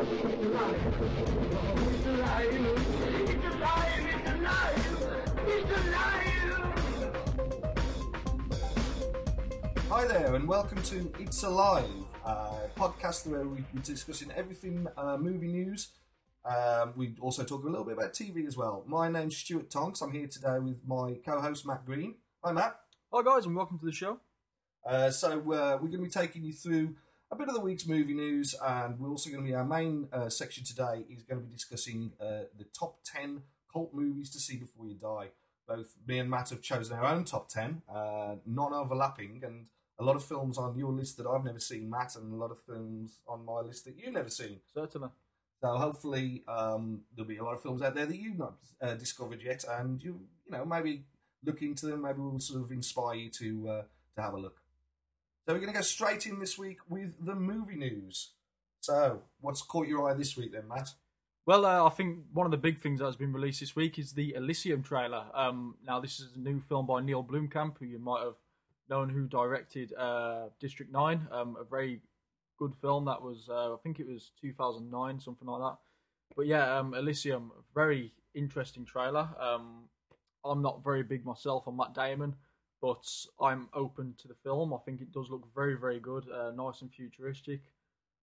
Hi there, and welcome to It's Alive, uh, podcast where we're discussing everything uh, movie news. Um, we also talk a little bit about TV as well. My name's Stuart Tonks. I'm here today with my co-host Matt Green. Hi, Matt. Hi guys, and welcome to the show. Uh, so uh, we're going to be taking you through a bit of the week's movie news, and we're also going to be our main uh, section today is going to be discussing uh, the top ten cult movies to see before you die. Both me and Matt have chosen our own top ten, uh, non-overlapping, and a lot of films on your list that I've never seen, Matt, and a lot of films on my list that you've never seen. Certainly. So hopefully um, there'll be a lot of films out there that you've not uh, discovered yet, and you you know maybe look into them. Maybe we'll sort of inspire you to uh, to have a look. So we're going to go straight in this week with the movie news. So what's caught your eye this week then, Matt? Well, uh, I think one of the big things that has been released this week is the Elysium trailer. Um, now, this is a new film by Neil Blomkamp, who you might have known who directed uh, District 9, um, a very good film that was, uh, I think it was 2009, something like that. But yeah, um, Elysium, very interesting trailer. Um, I'm not very big myself on Matt Damon, but I'm open to the film. I think it does look very, very good, uh, nice and futuristic.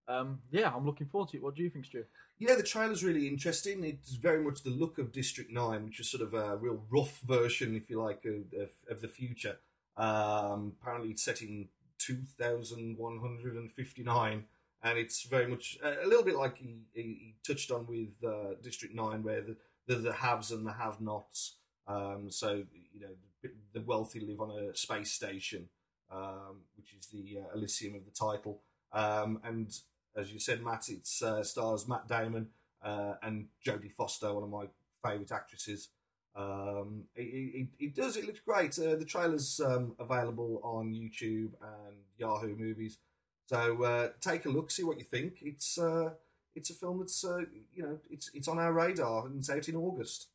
Um, yeah, I'm looking forward to it. What do you think, Stu? Yeah, the trailer's really interesting. It's very much the look of District 9, which is sort of a real rough version, if you like, of, of, the future. Um, apparently, it's set in 2159, and it's very much a, little bit like he, he, he touched on with uh, District 9, where the, the, the haves and the have nots. Um, so, you know, the, wealthy live on a space station, um, which is the uh, Elysium of the title. Um, and as you said, Matt, it uh, stars Matt Damon uh, and Jodie Foster, one of my favourite actresses. Um, it, it, it does. It looks great. Uh, the trailer's um, available on YouTube and Yahoo Movies, so uh, take a look, see what you think. It's uh, it's a film that's uh, you know it's it's on our radar and it's out in August.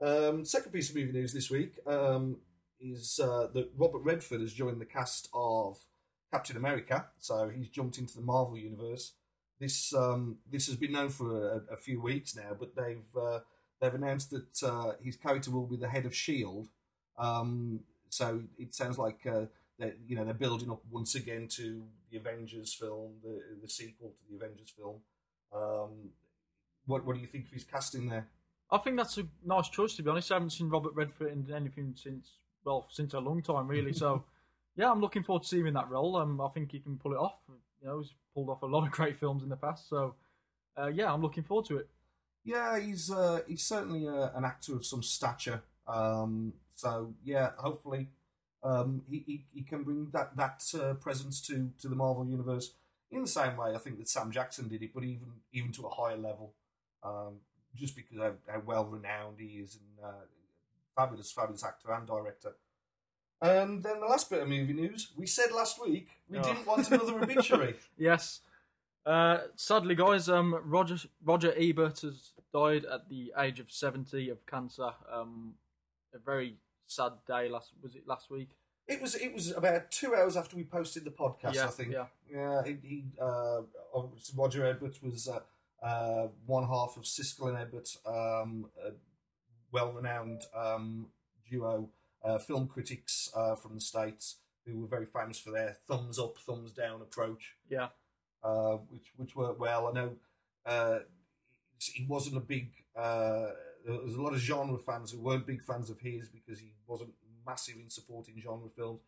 Um, second piece of movie news this week um, is uh, that Robert Redford has joined the cast of Captain America, so he's jumped into the Marvel universe. This um, this has been known for a, a few weeks now, but they've uh, they've announced that uh, his character will be the head of Shield. Um, so it sounds like uh, that you know they're building up once again to the Avengers film, the the sequel to the Avengers film. Um, what what do you think of his casting there? I think that's a nice choice, to be honest. I haven't seen Robert Redford in anything since, well, since a long time, really. So, yeah, I'm looking forward to seeing him in that role. Um, I think he can pull it off. You know, he's pulled off a lot of great films in the past. So, uh, yeah, I'm looking forward to it. Yeah, he's uh, he's certainly uh, an actor of some stature. Um, so yeah, hopefully um, he, he he can bring that that uh, presence to to the Marvel universe in the same way I think that Sam Jackson did it, but even even to a higher level. Um, just because of how well renowned he is and uh, fabulous, fabulous actor and director. And then the last bit of movie news, we said last week we Oh. didn't want another obituary. Yes. Uh, sadly, guys, um, Roger Roger Ebert has died at the age of 70 of cancer. Um, a very sad day. Last was it last week? It was it was about two hours after we posted the podcast, Yeah, I think. yeah. yeah. He, he uh, Roger Ebert was uh, uh, one half of Siskel and Ebert, um, a well-renowned um, duo, uh, film critics uh, from the states who were very famous for their thumbs up, thumbs down approach, Yeah. uh, which which worked well. I know uh, he wasn't a big. Uh, there was a lot of genre fans who weren't big fans of his because he wasn't massive in supporting genre films.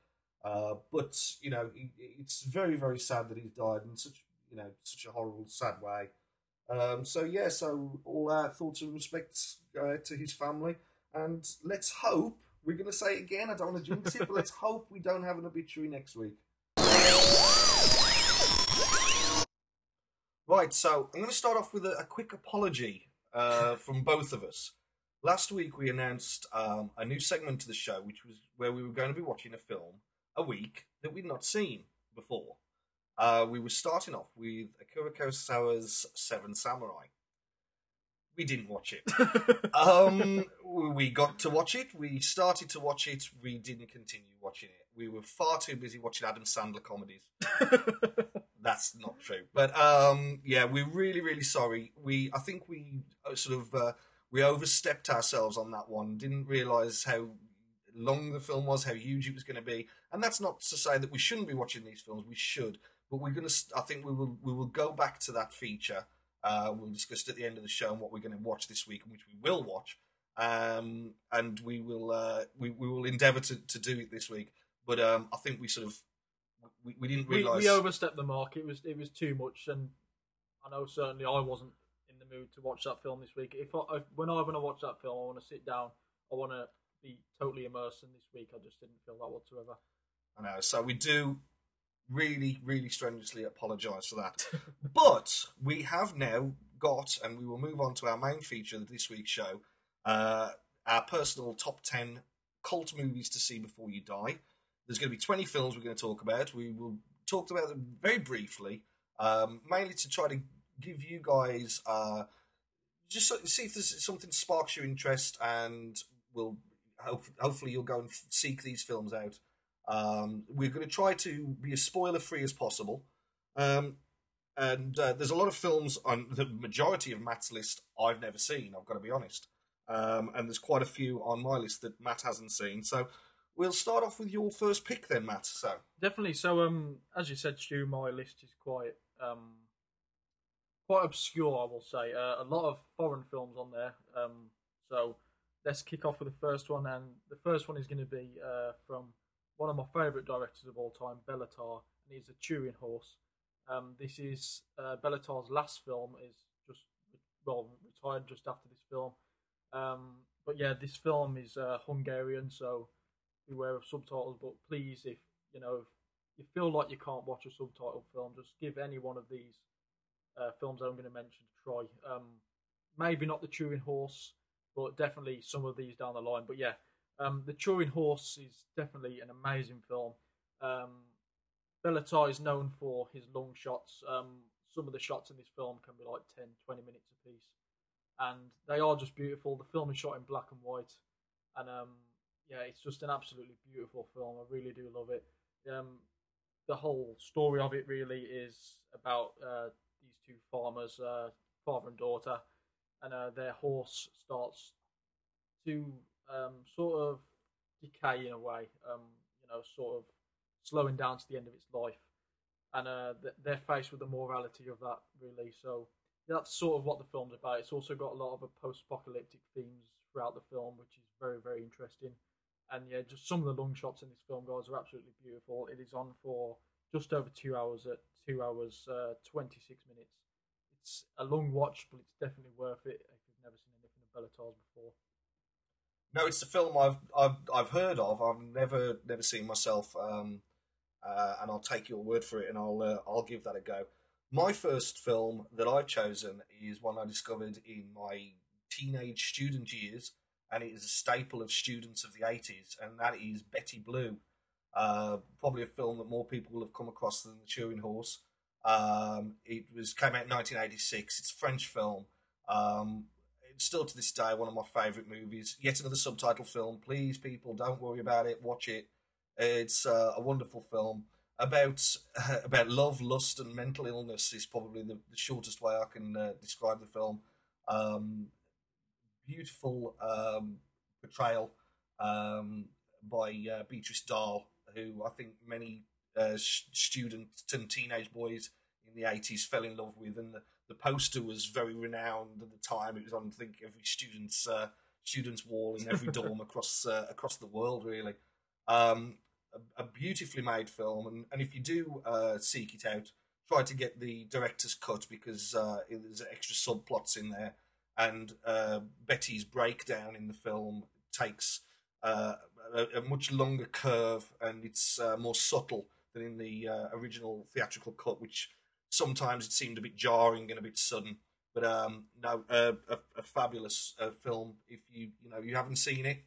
Uh, but you know, it, it's very very sad that he's died in such you know such a horrible, sad way. Um, so yeah, so all our thoughts and respects uh, to his family, and let's hope we're going to say it again. I don't want to jinx it, but let's hope we don't have an obituary next week. Right, so I'm going to start off with a, a quick apology uh, from both of us. Last week we announced um, a new segment to the show, which was where we were going to be watching a film a week that we'd not seen before. Uh, we were starting off with Akira Kurosawa's Seven Samurai. We didn't watch it. um, we got to watch it. We started to watch it. We didn't continue watching it. We were far too busy watching Adam Sandler comedies. that's not true. But um, yeah, we're really, really sorry. We, I think we uh, sort of uh, we overstepped ourselves on that one. Didn't realise how long the film was, how huge it was going to be, and that's not to say that we shouldn't be watching these films. We should, but we're going to. I think we will. We will go back to that feature. Uh, we'll discuss it at the end of the show and what we're going to watch this week, and which we will watch. Um, and we will uh, we, we will endeavour to, to do it this week. But um, I think we sort of we, we didn't realise we overstepped the mark. It was it was too much, and I know certainly I wasn't in the mood to watch that film this week. If, I, if when I when I watch that film, I want to sit down. I want to be totally immersed. in this week, I just didn't feel that whatsoever. I know. So we do really, really strenuously apologise for that. but we have now got, and we will move on to our main feature of this week's show, uh, our personal top 10 cult movies to see before you die. There's going to be 20 films we're going to talk about. We will talk about them very briefly, um, mainly to try to give you guys uh, just so, see if there's something sparks your interest, and we'll hope, hopefully you'll go and seek these films out. Um, we're going to try to be as spoiler free as possible. Um, and uh, there's a lot of films on the majority of Matt's list I've never seen, I've got to be honest. Um, and there's quite a few on my list that Matt hasn't seen. So we'll start off with your first pick then, Matt. So, Definitely. So, um, as you said, Stu, my list is quite um, quite obscure. I will say uh, a lot of foreign films on there. Um, so let's kick off with the first one, and the first one is going to be uh, from one of my favourite directors of all time, Béla Tarr, and he's a Turin horse. Um, this is uh, Béla Tarr's last film. is just well retired just after this film. Um, but yeah, this film is uh, Hungarian, so beware of subtitles. But please, if you know if you feel like you can't watch a subtitled film, just give any one of these uh, films that I'm going to mention a try. Um, maybe not the Turin Horse, but definitely some of these down the line. But yeah, um, the Turin Horse is definitely an amazing film. Um, Béla Tarr is known for his long shots. Um, some of the shots in this film can be like 10, 20 minutes a piece. And they are just beautiful. The film is shot in black and white. And um, yeah, it's just an absolutely beautiful film. I really do love it. Um, the whole story of it really is about uh, these two farmers, uh, father and daughter, and uh, their horse starts to um, sort of decay in a way. Um, you know, sort of slowing down to the end of its life, and uh, they're faced with the morality of that really. So that's sort of what the film's about. It's also got a lot of post-apocalyptic themes throughout the film, which is very very interesting. And yeah, just some of the long shots in this film, guys, are absolutely beautiful. It is on for just over two hours at two hours uh, twenty six minutes. It's a long watch, but it's definitely worth it if you've never seen anything of Béla Tarr's before. No, it's a film I've I've I've heard of. I've never never seen myself, um, uh, and I'll take your word for it, and I'll uh, I'll give that a go. My first film that I've chosen is one I discovered in my teenage student years, and it is a staple of students of the eighties, and that is Betty Blue. Uh, probably a film that more people will have come across than The Turin Horse. Um, it was came out in 1986. It's a French film. Um, still to this day one of my favourite movies. Yet another subtitle film. Please, people, don't worry about it. Watch it. It's uh, a wonderful film about about love, lust, and mental illness. Is probably the, the shortest way I can uh, describe the film. Um, beautiful um, portrayal um, by uh, Béatrice Dalle, who I think many uh, students and teenage boys in the 80s fell in love with. And the, the poster was very renowned at the time. It was on, I think, every student's uh, student's wall in every dorm across uh, across the world, really. Um, a, a beautifully made film, and, and if you do uh, seek it out, try to get the director's cut because uh, there's extra subplots in there, and uh, Betty's breakdown in the film takes uh, a, a much longer curve, and it's uh, more subtle than in the uh, original theatrical cut, which sometimes it seemed a bit jarring and a bit sudden. But um, no, uh, a, a fabulous uh, film. If you you know you haven't seen it,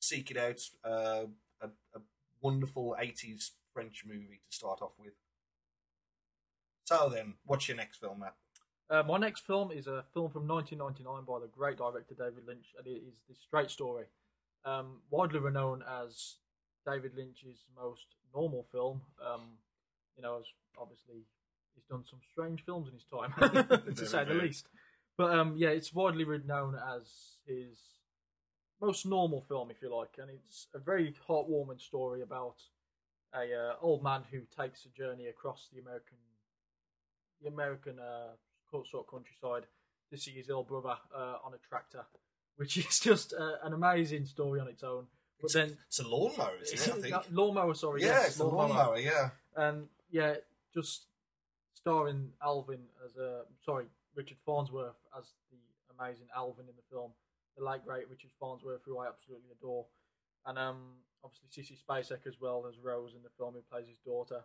seek it out. Uh, a, a wonderful '80s French movie to start off with. So then, what's your next film, Matt? Uh, my next film is a film from 1999 by the great director David Lynch, and it is The Straight Story. Um, widely renowned as David Lynch's most normal film. Um, you know, as obviously he's done some strange films in his time, to say the least. But um, yeah, it's widely known as his most normal film, if you like, and it's a very heartwarming story about a uh, old man who takes a journey across the American, the American uh, sort of countryside to see his ill brother uh, on a tractor, which is just uh, an amazing story on its own. But then It's a lawnmower, isn't it? I think. lawnmower, sorry, yeah, yes, it's a lawnmower. Yeah. and yeah, just starring Alvin as a sorry Richard Farnsworth as the amazing Alvin in the film, the late great Richard Farnsworth, who I absolutely adore, and um obviously Sissy Spacek as well as Rose in the film, who plays his daughter.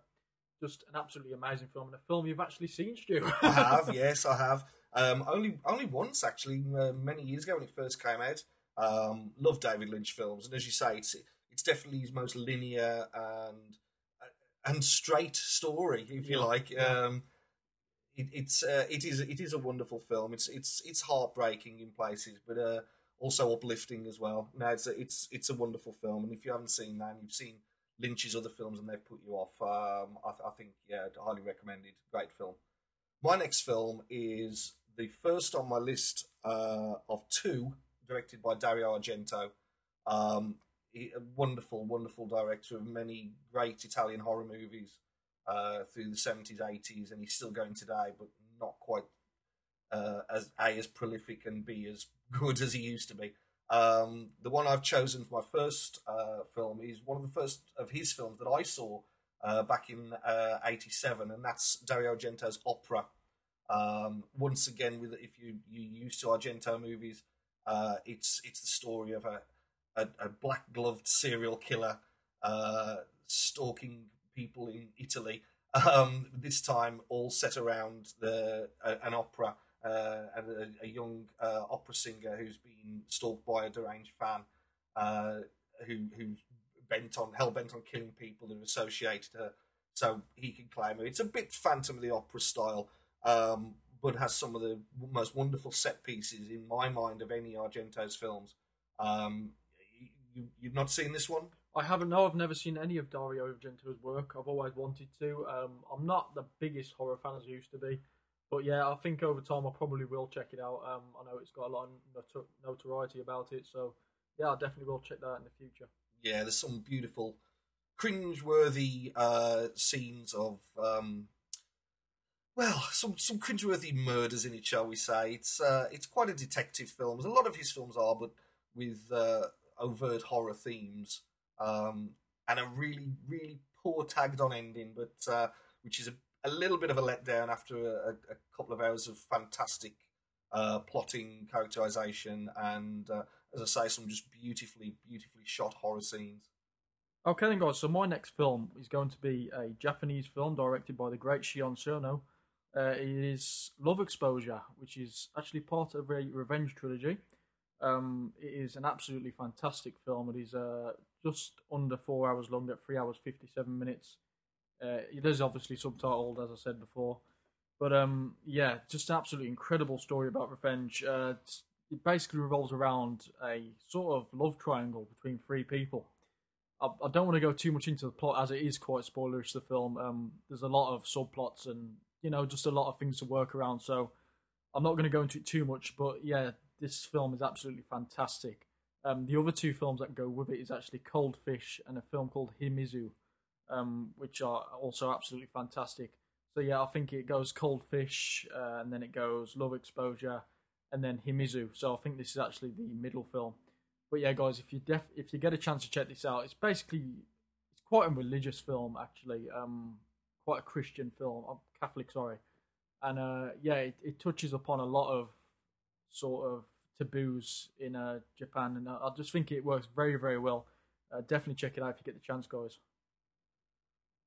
Just an absolutely amazing film, and a film you've actually seen, Stu. I have, yes, I have. Um, only only once actually, uh, many years ago when it first came out. Um, love David Lynch films, and as you say, it's it's definitely his most linear and and straight story, if you Yeah, like. Um, it, it's uh, it is it is a wonderful film. It's it's it's heartbreaking in places, but uh, also uplifting as well. No, it's a, it's it's a wonderful film, and if you haven't seen that, and you've seen Lynch's other films and they've put you off, um, I, th- I think yeah, highly recommended. Great film. My next film is the first on my list uh, of two, directed by Dario Argento. Um, a wonderful, wonderful director of many great Italian horror movies uh, through the seventies, eighties, and he's still going today, but not quite uh, as a as prolific and b as good as he used to be. Um, the one I've chosen for my first uh, film is one of the first of his films that I saw uh, back in '87, and that's Dario Argento's Opera. Um, once again, with if you you used to Argento movies, uh, it's it's the story of a a, a black gloved serial killer uh, stalking people in Italy. Um, this time, all set around the a, an opera uh, and a, a young uh, opera singer who's been stalked by a deranged fan, uh, who who's bent on hell bent on killing people that have associated her, so he can claim her. It's a bit Phantom of the Opera style, um, but has some of the most wonderful set pieces in my mind of any Argento's films. Um, you, you've not seen this one? I haven't. No, I've never seen any of Dario Argento's work. I've always wanted to. Um, I'm not the biggest horror fan as I used to be, but yeah, I think over time I probably will check it out. Um, I know it's got a lot of notoriety about it, so yeah, I definitely will check that out in the future. yeah, there's some beautiful, cringe-worthy uh, scenes of, um, well, some some cringe-worthy murders in it, shall we say? It's uh, it's quite a detective film. As a lot of his films are, but with uh, overt horror themes, um, and a really really poor tagged-on ending, but uh, which is a, a little bit of a letdown after a, a couple of hours of fantastic uh, plotting, characterization, and uh, as I say, some just beautifully, beautifully shot horror scenes. Okay, then, guys. So my next film is going to be a Japanese film directed by the great Sion Sono. Uh, it is Love Exposure, which is actually part of a revenge trilogy. Um, it is an absolutely fantastic film. It is uh, just under four hours long, at three hours fifty-seven minutes. Uh, it is obviously subtitled, as I said before, but um, yeah, just absolutely incredible story about revenge. Uh, it basically revolves around a sort of love triangle between three people. I, I don't want to go too much into the plot as it is quite spoilerish. The film, um, there's a lot of subplots and you know just a lot of things to work around. So I'm not going to go into it too much. But yeah, this film is absolutely fantastic. Um, the other two films that go with it is actually Cold Fish and a film called Himizu, um, which are also absolutely fantastic. So yeah, I think it goes Cold Fish uh, and then it goes Love Exposure and then Himizu. So I think this is actually the middle film. But yeah, guys, if you def- if you get a chance to check this out, it's basically it's quite a religious film actually, um, quite a Christian film, uh, Catholic, sorry, and uh, yeah, it, it touches upon a lot of sort of taboos in uh, Japan, and I I just think it works very very well. Uh, definitely check it out if you get the chance, guys.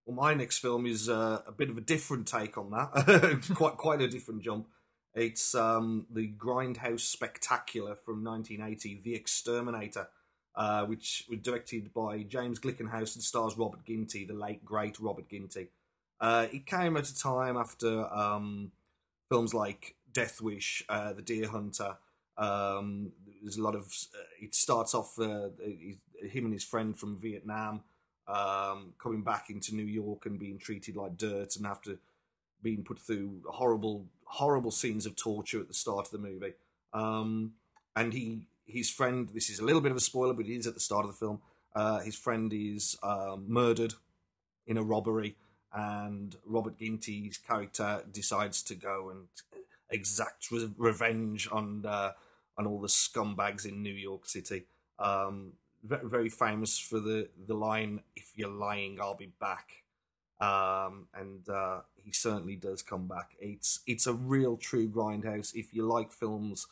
Well, my next film is uh, a bit of a different take on that. quite quite a different jump. It's um, the Grindhouse Spectacular from 1980, The Exterminator, uh, which was directed by James Glickenhaus and stars Robert Ginty, the late great Robert Ginty. Uh, it came at a time after um, films like Death Wish, uh, The Deer Hunter. Um, there's a lot of. Uh, it starts off uh, him and his friend from Vietnam um, coming back into New York and being treated like dirt and to being put through horrible, horrible scenes of torture at the start of the movie. Um, and he, his friend, this is a little bit of a spoiler, but it is at the start of the film. Uh, his friend is um, murdered in a robbery, and Robert Ginty's character decides to go and exact re- revenge on uh, on all the scumbags in New York City. Um, very, famous for the the line "If you're lying, I'll be back," um, and uh, he certainly does come back. It's it's a real true grindhouse. If you like films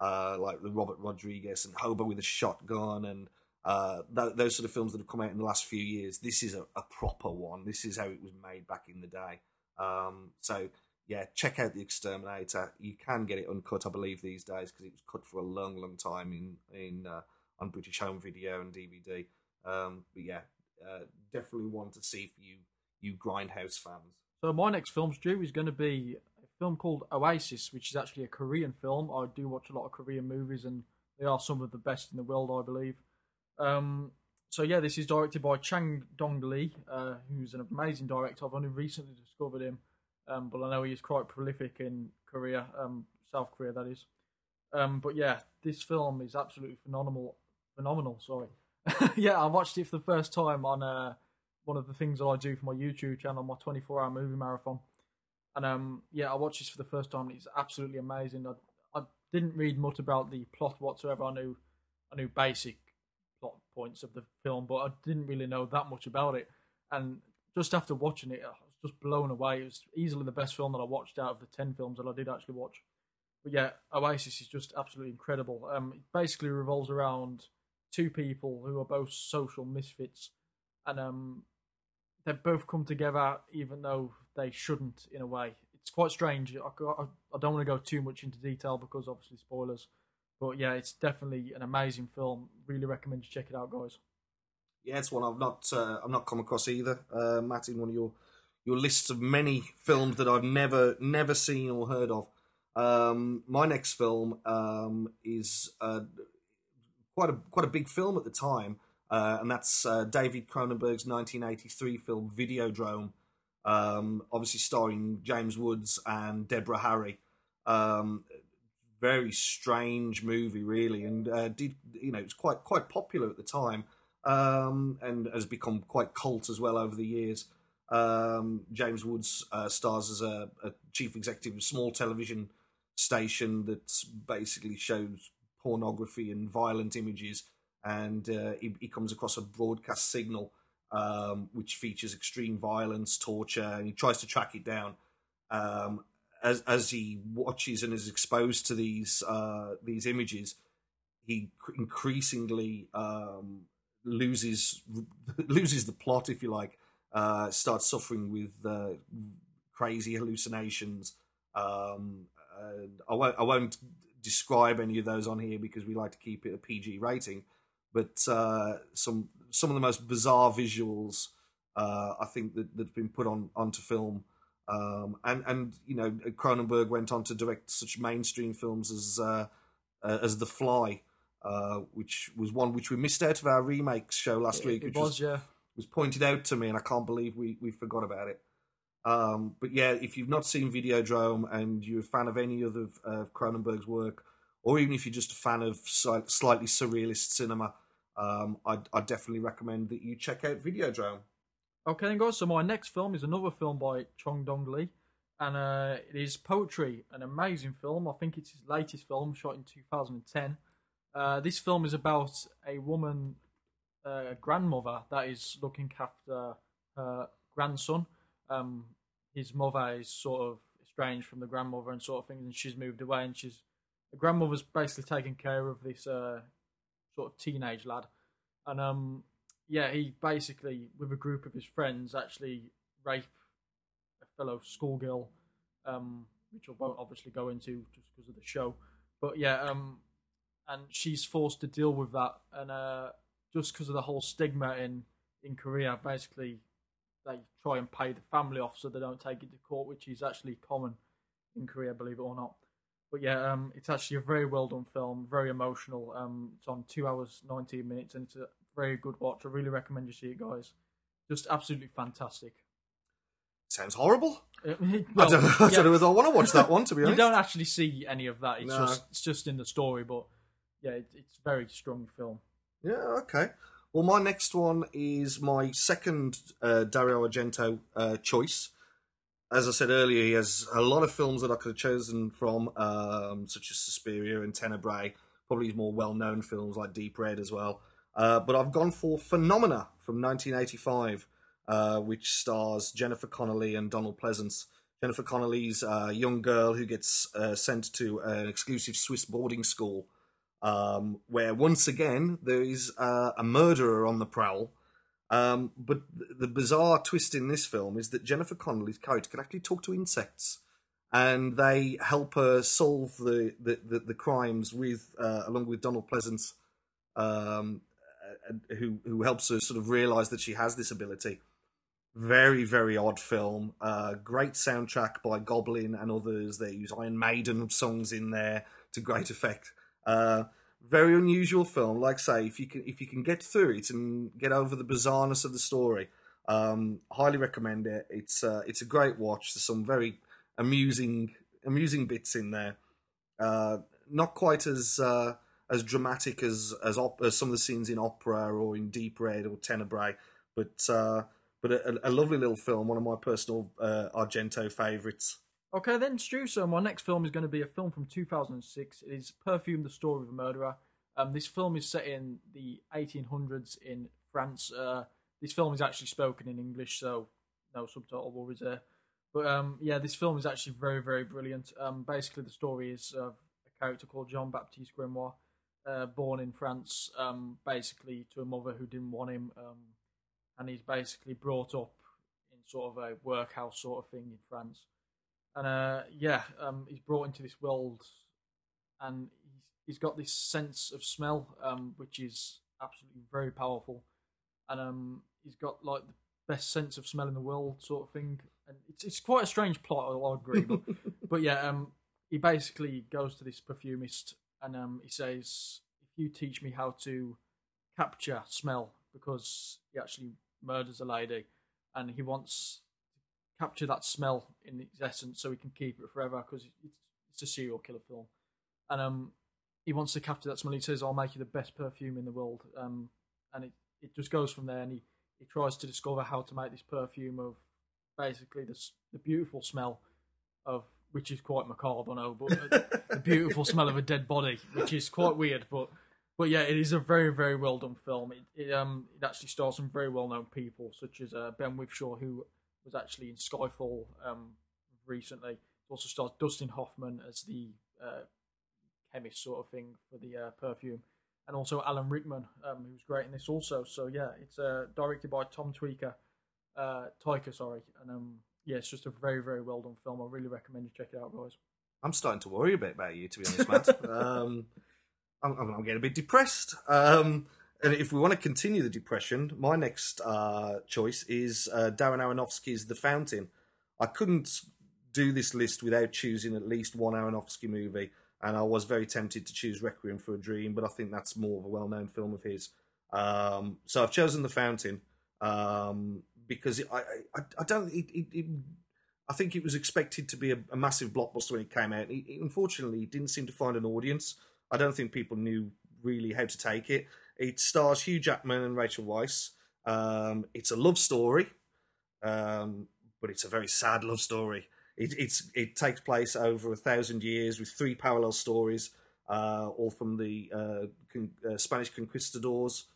uh, like the Robert Rodriguez and Hobo with a Shotgun and uh, th- those sort of films that have come out in the last few years, this is a, a proper one. This is how it was made back in the day. Um, so yeah, check out the Exterminator. You can get it uncut, I believe, these days because it was cut for a long, long time in in uh, on British Home Video and DVD. Um, but yeah, uh, definitely one to see for you you grindhouse fans. So my next film, Stu, is going to be a film called Oasis, which is actually a Korean film. I do watch a lot of Korean movies, and they are some of the best in the world, I believe. Um, so yeah, this is directed by Chang Dong Lee, uh, who's an amazing director. I've only recently discovered him, um, but I know he is quite prolific in Korea, um, South Korea, that is. Um, but yeah, this film is absolutely phenomenal. Phenomenal, sorry. yeah, I watched it for the first time on uh, one of the things that I do for my YouTube channel, my 24-hour movie marathon. And um, yeah, I watched this for the first time. It's absolutely amazing. I, I didn't read much about the plot whatsoever. I knew, I knew basic plot points of the film, but I didn't really know that much about it. And just after watching it, just blown away. It was easily the best film that I watched out of the ten films that I did actually watch. But yeah, Oasis is just absolutely incredible. Um, it basically revolves around two people who are both social misfits, and um, they both come together even though they shouldn't in a way. It's quite strange. I, I, I don't want to go too much into detail because obviously spoilers. But yeah, it's definitely an amazing film. Really recommend you check it out, guys. Yeah, it's one I've not uh, I've not come across either. Uh, Matt, in one of your your lists of many films that I've never never seen or heard of. Um, my next film um, is uh, quite a quite a big film at the time, uh, and that's uh, David Cronenberg's 1983 film Videodrome. Um, obviously starring James Woods and Deborah Harry. Um, very strange movie, really, and uh, did you know it's quite quite popular at the time, um, and has become quite cult as well over the years. Um, James Woods uh, stars as a, a, chief executive of a small television station that basically shows pornography and violent images, and uh, he, he, comes across a broadcast signal um, which features extreme violence, torture, and he tries to track it down. Um, as as he watches and is exposed to these uh, these images, he increasingly um, loses loses the plot, if you like. Uh, starts suffering with uh, crazy hallucinations. Um, I won't I won't describe any of those on here because we like to keep it a PG rating. But uh, some some of the most bizarre visuals uh, I think that that's been put on onto film um, and and you know Cronenberg went on to direct such mainstream films as uh, uh, as The Fly, uh, which was one which we missed out of our remakes show last it, week, it which was, was, yeah. Was pointed out to me, and I can't believe we, we forgot about it. Um, but yeah, if you've not seen Videodrome and you're a fan of any other of Cronenberg's work, or even if you're just a fan of slightly surrealist cinema, um, I'd, I'd definitely recommend that you check out Videodrome. Okay, guys. So my next film is another film by Chong Dong Lee, and uh, it is Poetry, an amazing film. I think it's his latest film, shot in 2010. Uh, this film is about a woman, uh, grandmother that is looking after her grandson. Um, his mother is sort of estranged from the grandmother and sort of things, and she's moved away, and she's the grandmother's basically taking care of this uh, sort of teenage lad, and um, yeah, he basically, with a group of his friends, actually rape a fellow schoolgirl, um, which I won't obviously go into just because of the show. But yeah, um, and she's forced to deal with that, and uh, just because of the whole stigma in in Korea, basically they try and pay the family off so they don't take it to court, which is actually common in Korea, believe it or not. But yeah, um, it's actually a very well done film, very emotional. Um, it's on two hours nineteen minutes, and it's a very good watch. I really recommend you see it, guys. Just absolutely fantastic. sounds horrible. Uh, I don't, I yeah, don't know I want to watch that one. To be honest, you don't actually see any of that. It's No. just it's just in the story, but yeah, it, it's a very strong film. Yeah, okay. Well, my next one is my second uh, Dario Argento uh, choice. As I said earlier, he has a lot of films that I could have chosen from, um, such as Suspiria and Tenebrae, probably his more well known films like Deep Red as well. Uh, but I've gone for Phenomena from 1985, uh, which stars Jennifer Connelly and Donald Pleasence. Jennifer Connelly's a young girl who gets uh, sent to an exclusive Swiss boarding school um, where once again there is uh, a murderer on the prowl. Um, but the bizarre twist in this film is that Jennifer Connelly's character can actually talk to insects, and they help her solve the the, the, the crimes with uh, along with Donald Pleasence, um, who who helps her sort of realize that she has this ability. Very very odd film. Uh, great soundtrack by Goblin and others. They use Iron Maiden songs in there to great effect. Very unusual film. Like say, if you can if you can get through it and get over the bizarreness of the story, um, highly recommend it. It's uh, it's a great watch. There's some very amusing amusing bits in there. Uh, not quite as uh, as dramatic as as, op- as some of the scenes in Opera or in Deep Red or Tenebrae, but uh, but a, a lovely little film. One of my personal uh, Argento favourites. Okay, then, Stu. So my next film is going to be a film from 2006. It is Perfume: The Story of a Murderer. Um, this film is set in the 1800s in France. Uh, this film is actually spoken in English, so no subtitle worries there. But um, yeah, this film is actually very, very brilliant. Um, basically, the story is of a character called Jean Baptiste Grimoire, uh, born in France, um, basically to a mother who didn't want him, um, and he's basically brought up in sort of a workhouse sort of thing in France and uh, yeah, um, he's brought into this world, and he's, he's got this sense of smell, um, which is absolutely very powerful, and um, he's got like the best sense of smell in the world, sort of thing. And it's it's quite a strange plot, I'll agree, but but yeah, um, he basically goes to this perfumist, and um, he says, "If you teach me how to capture smell, because he actually murders a lady, and he wants." Capture that smell in its essence so he can keep it forever because it's, it's a serial killer film. And um, he wants to capture that smell. He says, I'll make you the best perfume in the world. Um, and it, it just goes from there. And he, he tries to discover how to make this perfume of basically the, the beautiful smell of, which is quite macabre, I know, but the beautiful smell of a dead body, which is quite weird. But but yeah, it is a very very well done film. It, it um it actually stars some very well known people such as uh, Ben Whishaw, who was actually in Skyfall um, recently. It also stars Dustin Hoffman as the uh, chemist sort of thing for the uh, perfume, and also Alan Rickman, um, who's great in this also. So yeah, it's uh, directed by Tom Tweaker, uh, Tykwer, sorry, and um, yeah, it's just a very very well done film. I really recommend you check it out, guys. I'm starting to worry a bit about you, to be honest, Matt. um, I'm, I'm, I'm getting a bit depressed. Um, and if we want to continue the depression, my next uh, choice is uh, Darren Aronofsky's The Fountain. I couldn't do this list without choosing at least one Aronofsky movie, and I was very tempted to choose Requiem for a Dream, but I think that's more of a well-known film of his. Um, so I've chosen The Fountain um, because I, I, I don't. It, it, it, I think it was expected to be a, a massive blockbuster when it came out. It, unfortunately, it didn't seem to find an audience. I don't think people knew really how to take it. It stars Hugh Jackman and Rachel Weisz. Um, it's a love story, um, but it's a very sad love story. It, it's it takes place over a thousand years with three parallel stories, uh, all from the uh, con- uh, Spanish conquistadors.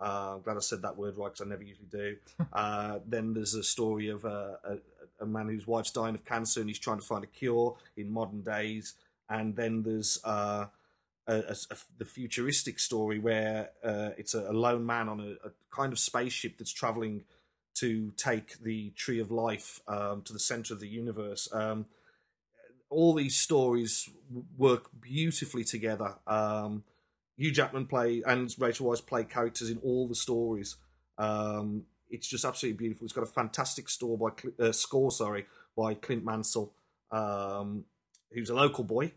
Uh, I'm glad I said that word right because I never usually do. Uh, then there's a story of a, a, a man whose wife's dying of cancer and he's trying to find a cure in modern days. And then there's uh, a, a, the futuristic story where uh, it's a, a lone man on a, kind of spaceship that's traveling to take the tree of life um, to the center of the universe. Um, all these stories work beautifully together. Um, Hugh Jackman play and Rachel Weisz play characters in all the stories. Um, it's just absolutely beautiful. It's got a fantastic by uh, score, sorry, by Clint Mansell, um, who's a local boy.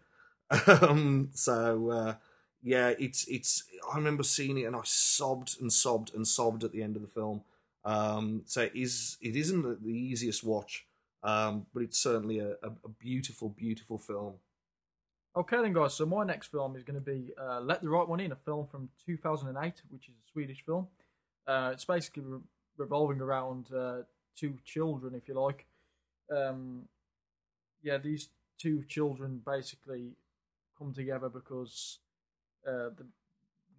um, so uh, yeah, it's it's. I remember seeing it and I sobbed and sobbed and sobbed at the end of the film. Um, so it is it isn't the easiest watch. Um, but it's certainly a, a, a beautiful, beautiful film. Okay, then, guys. So my next film is going to be uh, "Let the Right One In," a film from 2008, which is a Swedish film. Uh, it's basically re- revolving around uh, two children, if you like. Um, yeah, these two children basically come together because uh, the,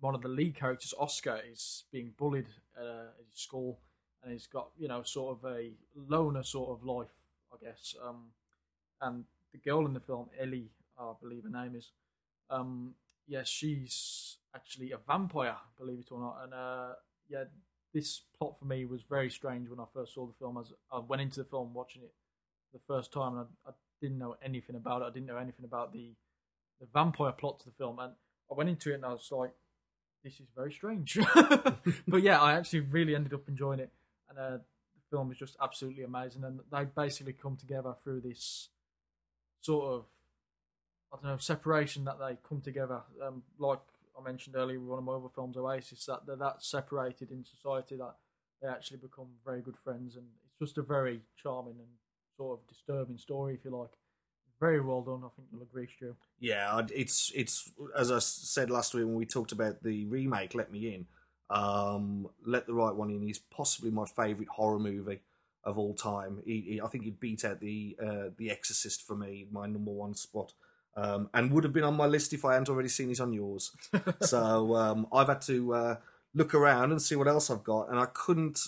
one of the lead characters, Oscar, is being bullied uh, at his school, and he's got you know sort of a loner sort of life, I guess. Um, and the girl in the film, Ellie, I believe her name is. Um, yeah, she's actually a vampire, believe it or not. And uh, yeah, this plot for me was very strange when I first saw the film. As I went into the film watching it the first time, and I, I didn't know anything about it. I didn't know anything about the the vampire plot to the film, and I went into it and I was like, "This is very strange." but yeah, I actually really ended up enjoying it, and uh, the film is just absolutely amazing. And they basically come together through this sort of I don't know separation that they come together. Um, like I mentioned earlier with one of my other films, Oasis, that they're that separated in society that they actually become very good friends, and it's just a very charming and sort of disturbing story, if you like. Very well done. I think Stu. Yeah, it's it's as I said last week when we talked about the remake, Let Me In. Um, Let the Right One In is possibly my favourite horror movie of all time. He, he, I think he'd beat out the uh, the Exorcist for me, my number one spot, um, and would have been on my list if I hadn't already seen it on yours. so um, I've had to uh, look around and see what else I've got, and I couldn't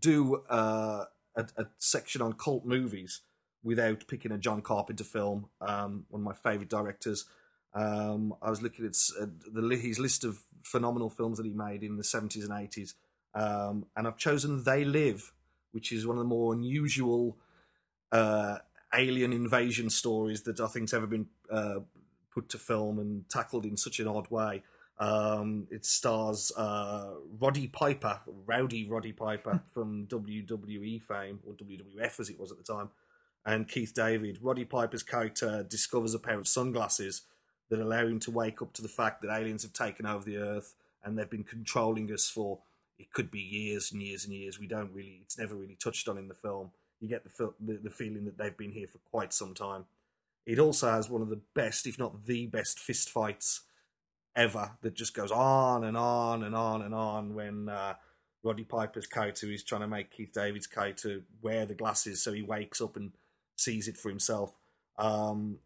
do uh, a, a section on cult movies without picking a John Carpenter film, um, one of my favourite directors. Um, I was looking at uh, the, his list of phenomenal films that he made in the 70s and 80s, um, and I've chosen They Live, which is one of the more unusual uh, alien invasion stories that I think's ever been uh, put to film and tackled in such an odd way. Um, it stars uh, Roddy Piper, Rowdy Roddy Piper from WWE fame, or WWF as it was at the time, and Keith David. Roddy Piper's character discovers a pair of sunglasses that allow him to wake up to the fact that aliens have taken over the Earth and they've been controlling us for it could be years and years and years. We don't really, it's never really touched on in the film. You get the, the, the feeling that they've been here for quite some time. It also has one of the best, if not the best, fist fights ever that just goes on and on and on and on when uh, Roddy Piper's character is trying to make Keith David's character wear the glasses so he wakes up and sees it for himself. Um,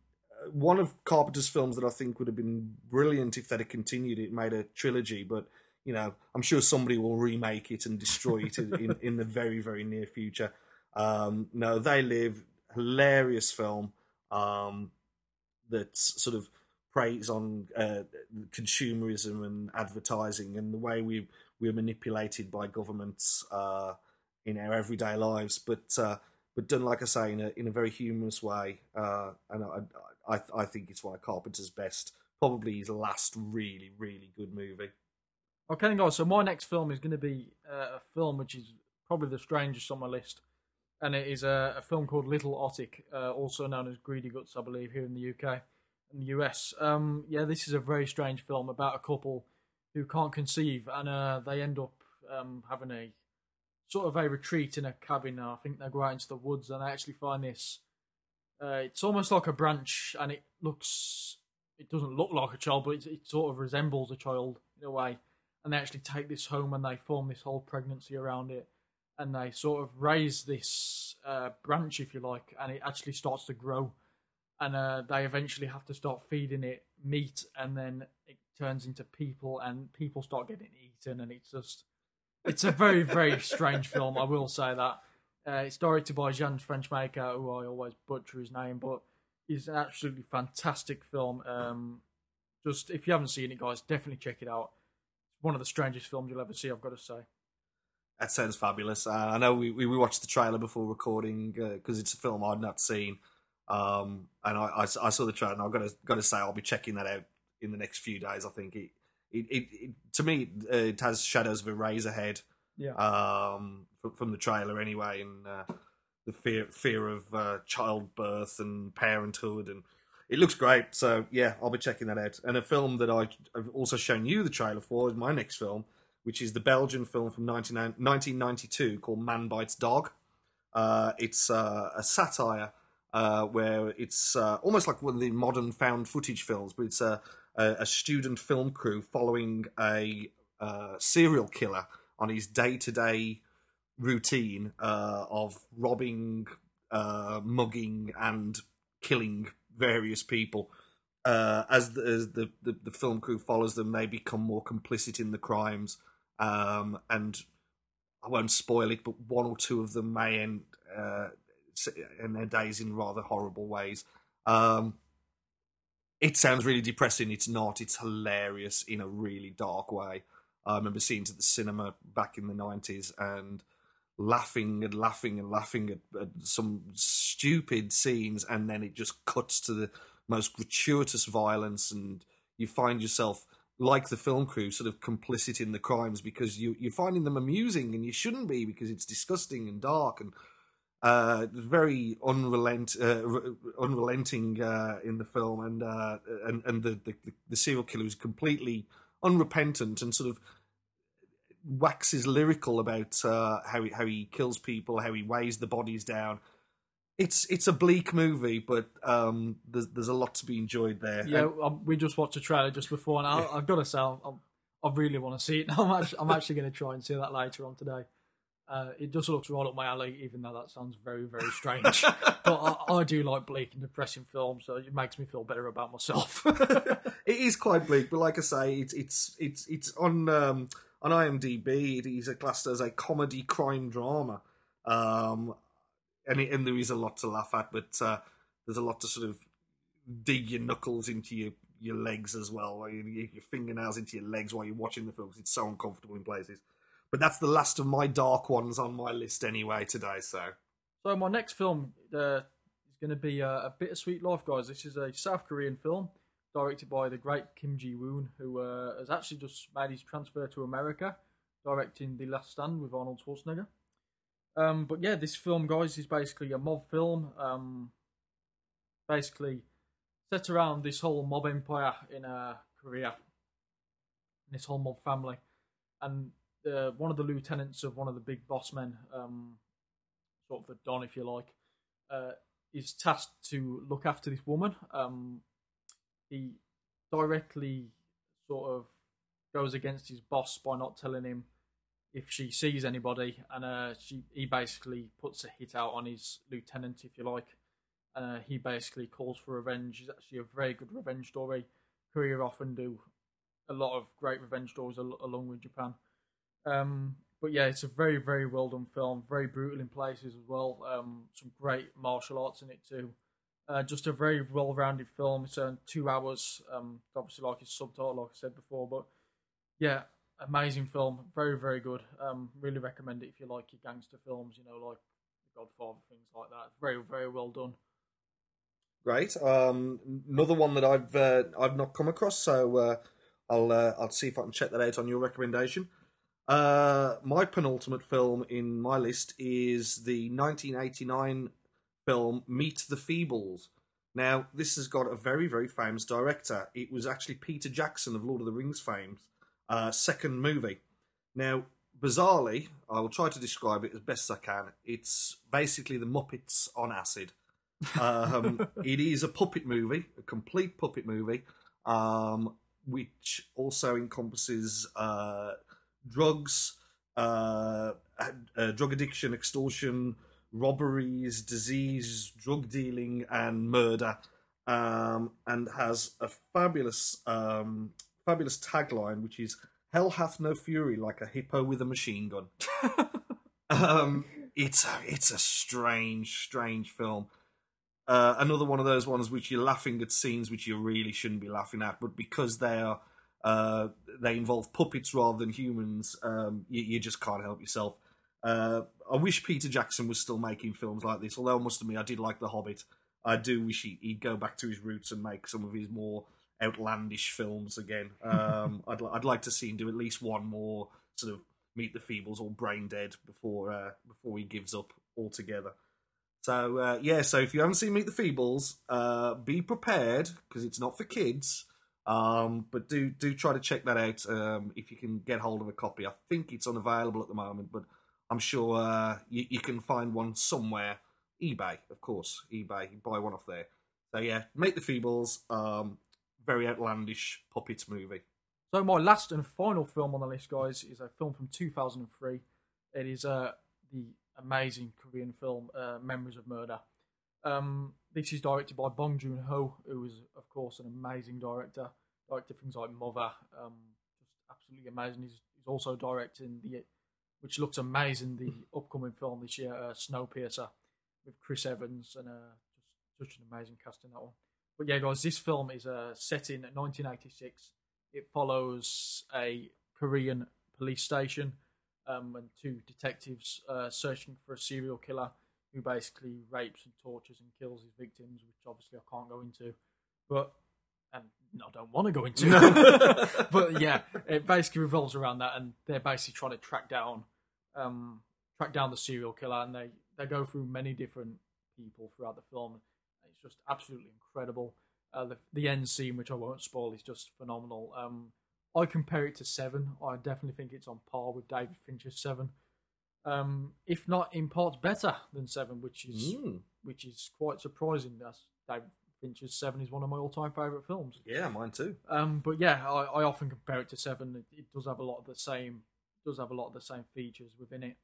one of Carpenter's films that I think would have been brilliant if they'd have continued it, made a trilogy, but you know, I'm sure somebody will remake it and destroy it in, in the very, very near future. Um, no, They Live, hilarious film um, that's sort of preys on uh, consumerism and advertising and the way we we're manipulated by governments uh, in our everyday lives, but uh, but done like I say in a in a very humorous way, uh, and I, I I think it's one of Carpenter's best, probably his last really really good movie. Okay, guys. So my next film is going to be uh, a film which is probably the strangest on my list, and it is a, a film called Little Otik, uh, also known as Greedy Guts, I believe, here in the UK and the US. Um, yeah, this is a very strange film about a couple who can't conceive, and uh, they end up um, having a sort of a retreat in a cabin. now. I think they go out into the woods, and they actually find this. Uh, it's almost like a branch, and it looks. It doesn't look like a child, but it, it sort of resembles a child in a way. And they actually take this home, and they form this whole pregnancy around it, and they sort of raise this uh, branch, if you like, and it actually starts to grow and uh, they eventually have to start feeding it meat, and then it turns into people, and people start getting eaten, and it's just it's a very very strange film. I will say that. Uh, it's directed by Jan Frenchmaker, who I always butcher his name, but it's an absolutely fantastic film. Um, just if you haven't seen it, guys, definitely check it out. It's one of the strangest films you'll ever see. I've got to say. That sounds fabulous. Uh, I know we, we watched the trailer before recording because uh, it's a film I'd not seen. Um, and I, I, I, saw the trailer, and I've got to got to say I'll be checking that out in the next few days. I think it it, it, it to me it, uh, it, has shadows of Eraserhead. Yeah. Um, from, from the trailer anyway, and uh, the fear fear of uh, childbirth and parenthood, and it looks great. So yeah, I'll be checking that out. And a film that I, have also shown you the trailer for is my next film, which is the Belgian film from 19, 1992 called Man Bites Dog. Uh, it's uh, a satire uh, where it's uh, almost like one of the modern found footage films, but it's a, a, a student film crew following a uh, serial killer on his day to day routine uh, of robbing, uh, mugging, and killing various people. Uh, as the, as the, the, the film crew follows them, they become more complicit in the crimes. Um, and I won't spoil it, but one or two of them may end uh, in their days in rather horrible ways. Um, it sounds really depressing. It's not. It's hilarious in a really dark way. I remember seeing it at the cinema back in the nineties and laughing and laughing and laughing at, at, some stupid scenes, and then it just cuts to the most gratuitous violence, and you find yourself like the film crew, sort of complicit in the crimes because you you're finding them amusing, and you shouldn't be because it's disgusting and dark and uh, very unrelent, uh, unrelenting uh, in the film, and uh, and and the, the the serial killer is completely unrepentant and sort of waxes lyrical about uh, how he how he kills people, how he weighs the bodies down. It's it's a bleak movie, but um, there's there's a lot to be enjoyed there. Yeah, And- um, we just watched a trailer just before, and I, I've got to say, I'm- I really want to see it. I'm actually, I'm actually going to try and see that later on today. Uh, it just looks right up my alley, even though that sounds very, very strange. but I, I do like bleak and depressing films, so it makes me feel better about myself. it is quite bleak, but like I say, it's it's it's it's on um, on IMDb. It is classed as a comedy crime drama, um, and it, and there is a lot to laugh at, but uh, there's a lot to sort of dig your knuckles into your your legs as well, or your, your fingernails into your legs while you're watching the films. It's so uncomfortable in places. But that's the last of my dark ones on my list anyway today. So So my next film uh, is going to be uh, a bittersweet life, guys. This is a South Korean film directed by the great Kim Ji Woon, who uh, has actually just made his transfer to America, directing The Last Stand with Arnold Schwarzenegger. Um, but yeah, this film, guys, is basically a mob film. Um, basically set around this whole mob empire in uh, Korea, this whole mob family, and one of the lieutenants of one of the big boss men. Um, sort of a don, if you like, uh, is tasked to look after this woman. Um, he directly sort of goes against his boss by not telling him if she sees anybody, and uh, she he basically puts a hit out on his lieutenant, if you like. Uh, he basically calls for revenge. It's actually a very good revenge story. Korea often do a lot of great revenge stories al- along with Japan. Um, but yeah, it's a very, very well done film. Very brutal in places as well. Um, some great martial arts in it too. Uh, just a very well-rounded film. It's uh, two hours. Um, obviously, like its subtitle, like I said before. But yeah, amazing film. Very, very good. Um, really recommend it if you like your gangster films. You know, like The Godfather, things like that. Very, very well done. Great. Um, another one that I've uh, I've not come across, so uh, I'll uh, I'll see if I can check that out on your recommendation. Uh, my penultimate film in my list is the 1989 film Meet the Feebles. Now, this has got a very very famous director. It was actually Peter Jackson of Lord of the Rings fame, uh, second movie. Now, bizarrely, I will try to describe it as best I can. It's basically the Muppets on acid. um, it is a puppet movie, a complete puppet movie, um, which also encompasses uh, drugs, uh, uh, drug addiction, extortion, robberies, disease, drug dealing, and murder, um, and has a fabulous, um, fabulous tagline, which is "Hell hath no fury like a hippo with a machine gun." um, it's a, it's a strange, strange film. Uh, another one of those ones which you're laughing at scenes which you really shouldn't be laughing at, but because they are uh, they involve puppets rather than humans, um, you, you just can't help yourself. Uh, I wish Peter Jackson was still making films like this, although I must admit I did like The Hobbit. I do wish he, he'd go back to his roots and make some of his more outlandish films again. Um, I'd, I'd like to see him do at least one more sort of Meet the Feebles or Brain Dead before uh, before he gives up altogether. So uh, yeah, so if you haven't seen Meet the Feebles, uh, be prepared because it's not for kids. Um, but do do try to check that out um, if you can get hold of a copy. I think it's unavailable at the moment, but I'm sure uh, you, you can find one somewhere. eBay, of course, eBay. Buy one off there. So yeah, Meet the Feebles. Um, very outlandish puppet movie. So my last and final film on the list, guys, is a film from 2003. It is uh, the amazing Korean film uh, Memories of Murder. Um, this is directed by Bong Joon Ho, who is, of course, an amazing director. Directed things like Mother, um, just absolutely amazing. He's, he's also directing the, which looks amazing, the upcoming film this year, uh, Snowpiercer, with Chris Evans, and uh, just such an amazing cast in that one. But yeah, guys, this film is uh, set in 1986. It follows a Korean police station um, and two detectives uh, searching for a serial killer who basically rapes and tortures and kills his victims, which obviously I can't go into, but and no, I don't want to go into. but yeah, it basically revolves around that, and they're basically trying to track down, um, track down the serial killer, and they they go through many different people throughout the film. It's just absolutely incredible. Uh, the the end scene, which I won't spoil, is just phenomenal. Um, I compare it to Seven. I definitely think it's on par with David Fincher's Seven um, if not in parts better than Seven, which is Mm. which is quite surprising. That's David Fincher's Seven is one of my all-time favorite films. Yeah, mine too. Um, but yeah, I, I often compare it to Seven. It, it does have a lot of the same does have a lot of the same features within it.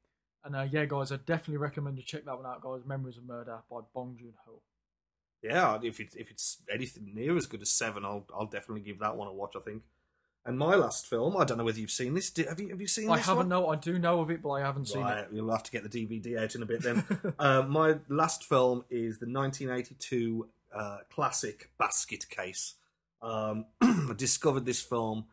And uh, yeah, guys, I definitely recommend you check that one out, guys. Memories of Murder by Bong Joon Ho. Yeah, if it's if it's anything near as good as Seven, I'll I'll definitely give that one a watch. I think. And my last film, I don't know whether you've seen this. Have you have you seen this? I this haven't one? know. I do know of it, but I haven't seen Right, it. you'll have to get the DVD out in a bit then. uh, my last film is the 1982 uh, classic Basket Case. Um, I discovered this film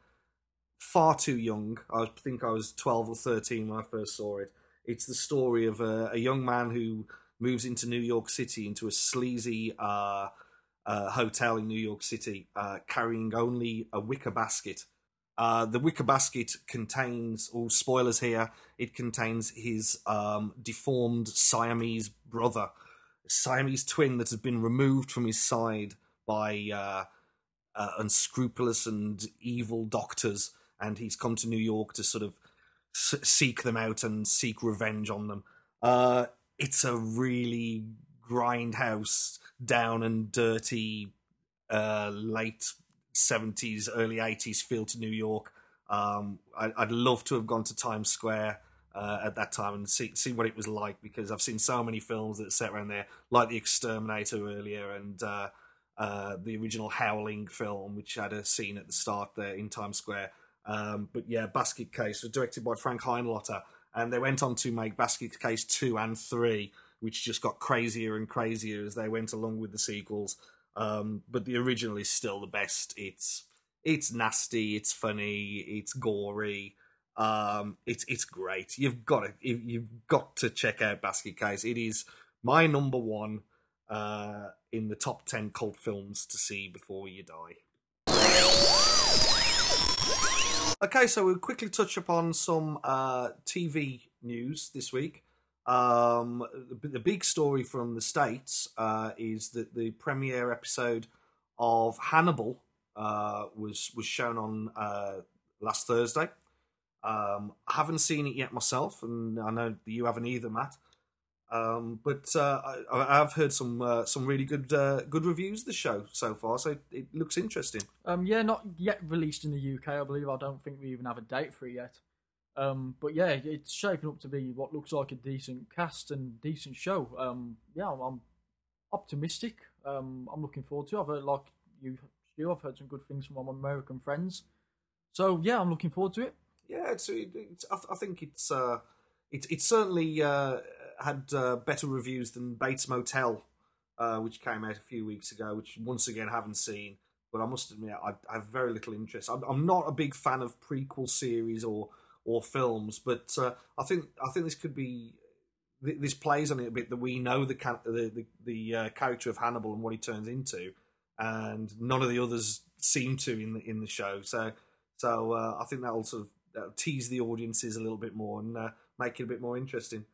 far too young. I think I was 12 or 13 when I first saw it. It's the story of a, a young man who moves into New York City into a sleazy uh, uh, hotel in New York City, uh, carrying only a wicker basket. Uh, the wicker basket contains, all spoilers here, it contains his um, deformed Siamese brother, Siamese twin that has been removed from his side by uh, uh, unscrupulous and evil doctors, and he's come to New York to sort of s- seek them out and seek revenge on them. Uh, it's a really grindhouse, down and dirty, uh, late seventies, early eighties feel to New York. Um, I, I'd love to have gone to Times Square uh, at that time and see see what it was like because I've seen so many films that set around there, like The Exterminator earlier and uh, uh, the original Howling film, which had a scene at the start there in Times Square. Um, but yeah, Basket Case was directed by Frank Henenlotter, and they went on to make Basket Case two and three, which just got crazier and crazier as they went along with the sequels. Um, but the original is still the best. It's it's nasty, it's funny, it's gory. Um, it's it's great. You've got to you've got to check out Basket Case. It is my number one uh, in the top ten cult films to see before you die. Okay, so we'll quickly touch upon some uh, TV news this week. Um, the, big story from the States uh, is that the premiere episode of Hannibal uh, was was shown on uh, last Thursday. Um, I haven't seen it yet myself, and I know you haven't either, Matt. Um, but uh, I, I've heard some uh, some really good uh, good reviews of the show so far, so it looks interesting. Um, yeah, not yet released in the UK. I believe. I don't think we even have a date for it yet. Um, but yeah, it's shaping up to be what looks like a decent cast and decent show. Um, yeah, I'm, I'm optimistic. Um, I'm looking forward to. it. I've heard like you, Stu. I've heard some good things from my American friends. So yeah, I'm looking forward to it. Yeah, it's, it's I, think it's uh, it, it's certainly uh, had uh, better reviews than Bates Motel, uh, which came out a few weeks ago, which once again haven't seen. But I must admit, I, I have very little interest. I'm, I'm not a big fan of prequel series or or films, but uh, I think I think this could be this plays on it a bit that we know the the the, uh, character of Hannibal and what he turns into, and none of the others seem to in the in the show. So so uh, I think that'll sort of tease the audiences a little bit more and uh, make it a bit more interesting.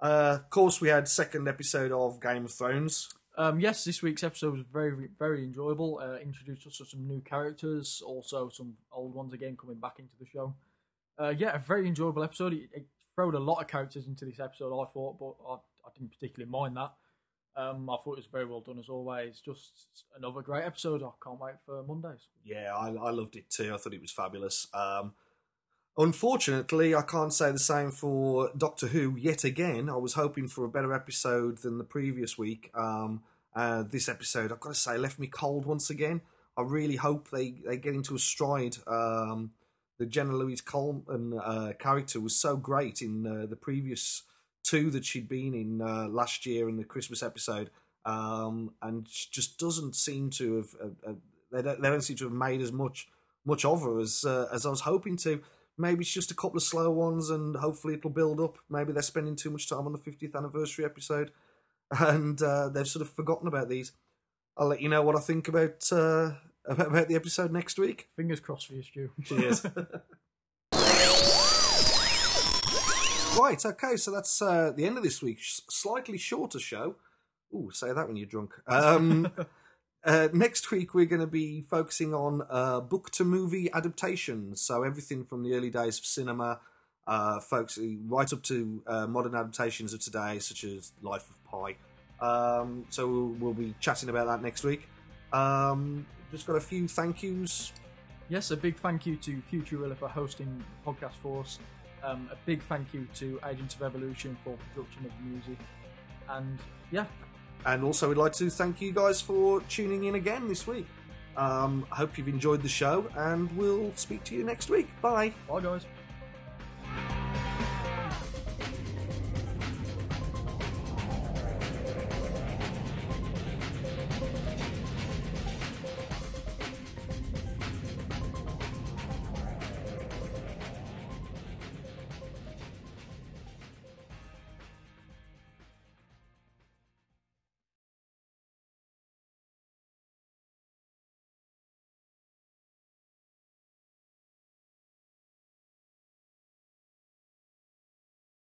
Uh, of course, we had second episode of Game of Thrones. Um, yes, this week's episode was very, very enjoyable. Uh, introduced us to some new characters, also some old ones again coming back into the show. Uh, yeah, a very enjoyable episode. It, it thrown a lot of characters into this episode. I thought, but I, I didn't particularly mind that. Um, I thought it was very well done as always. Just another great episode. I can't wait for Mondays. Yeah, I, I loved it too. I thought it was fabulous. Um, unfortunately, I can't say the same for Doctor Who yet again. I was hoping for a better episode than the previous week. Um, uh, this episode, I've got to say, left me cold once again. I really hope they, they get into a stride. Um, the Jenna Louise Coleman uh, character was so great in uh, the previous two that she'd been in uh, last year in the Christmas episode, um, and just doesn't seem to have. Uh, uh, they don't, they don't seem to have made as much much of her as uh, as I was hoping to. Maybe it's just a couple of slow ones, and hopefully it'll build up. Maybe they're spending too much time on the 50th anniversary episode, and they've sort of forgotten about these. I'll let you know what I think about about the episode next week. Fingers crossed for you, Stu. Cheers. right, okay, so that's uh, the end of this week's slightly shorter show. Ooh, say that when you're drunk. Um, uh, next week, we're going to be focusing on uh, book to movie adaptations. So, everything from the early days of cinema, uh, folks, right up to uh, modern adaptations of today, such as Life of Pi. Um, so, we'll, we'll be chatting about that next week. Um, just got a few thank yous. Yes, a big thank you to Futurilla for hosting the podcast for us. Um, a big thank you to Agents of Evolution for production of the music. And yeah, And also, we'd like to thank you guys for tuning in again this week. Um, I hope you've enjoyed the show, and we'll speak to you next week. Bye. bye guys.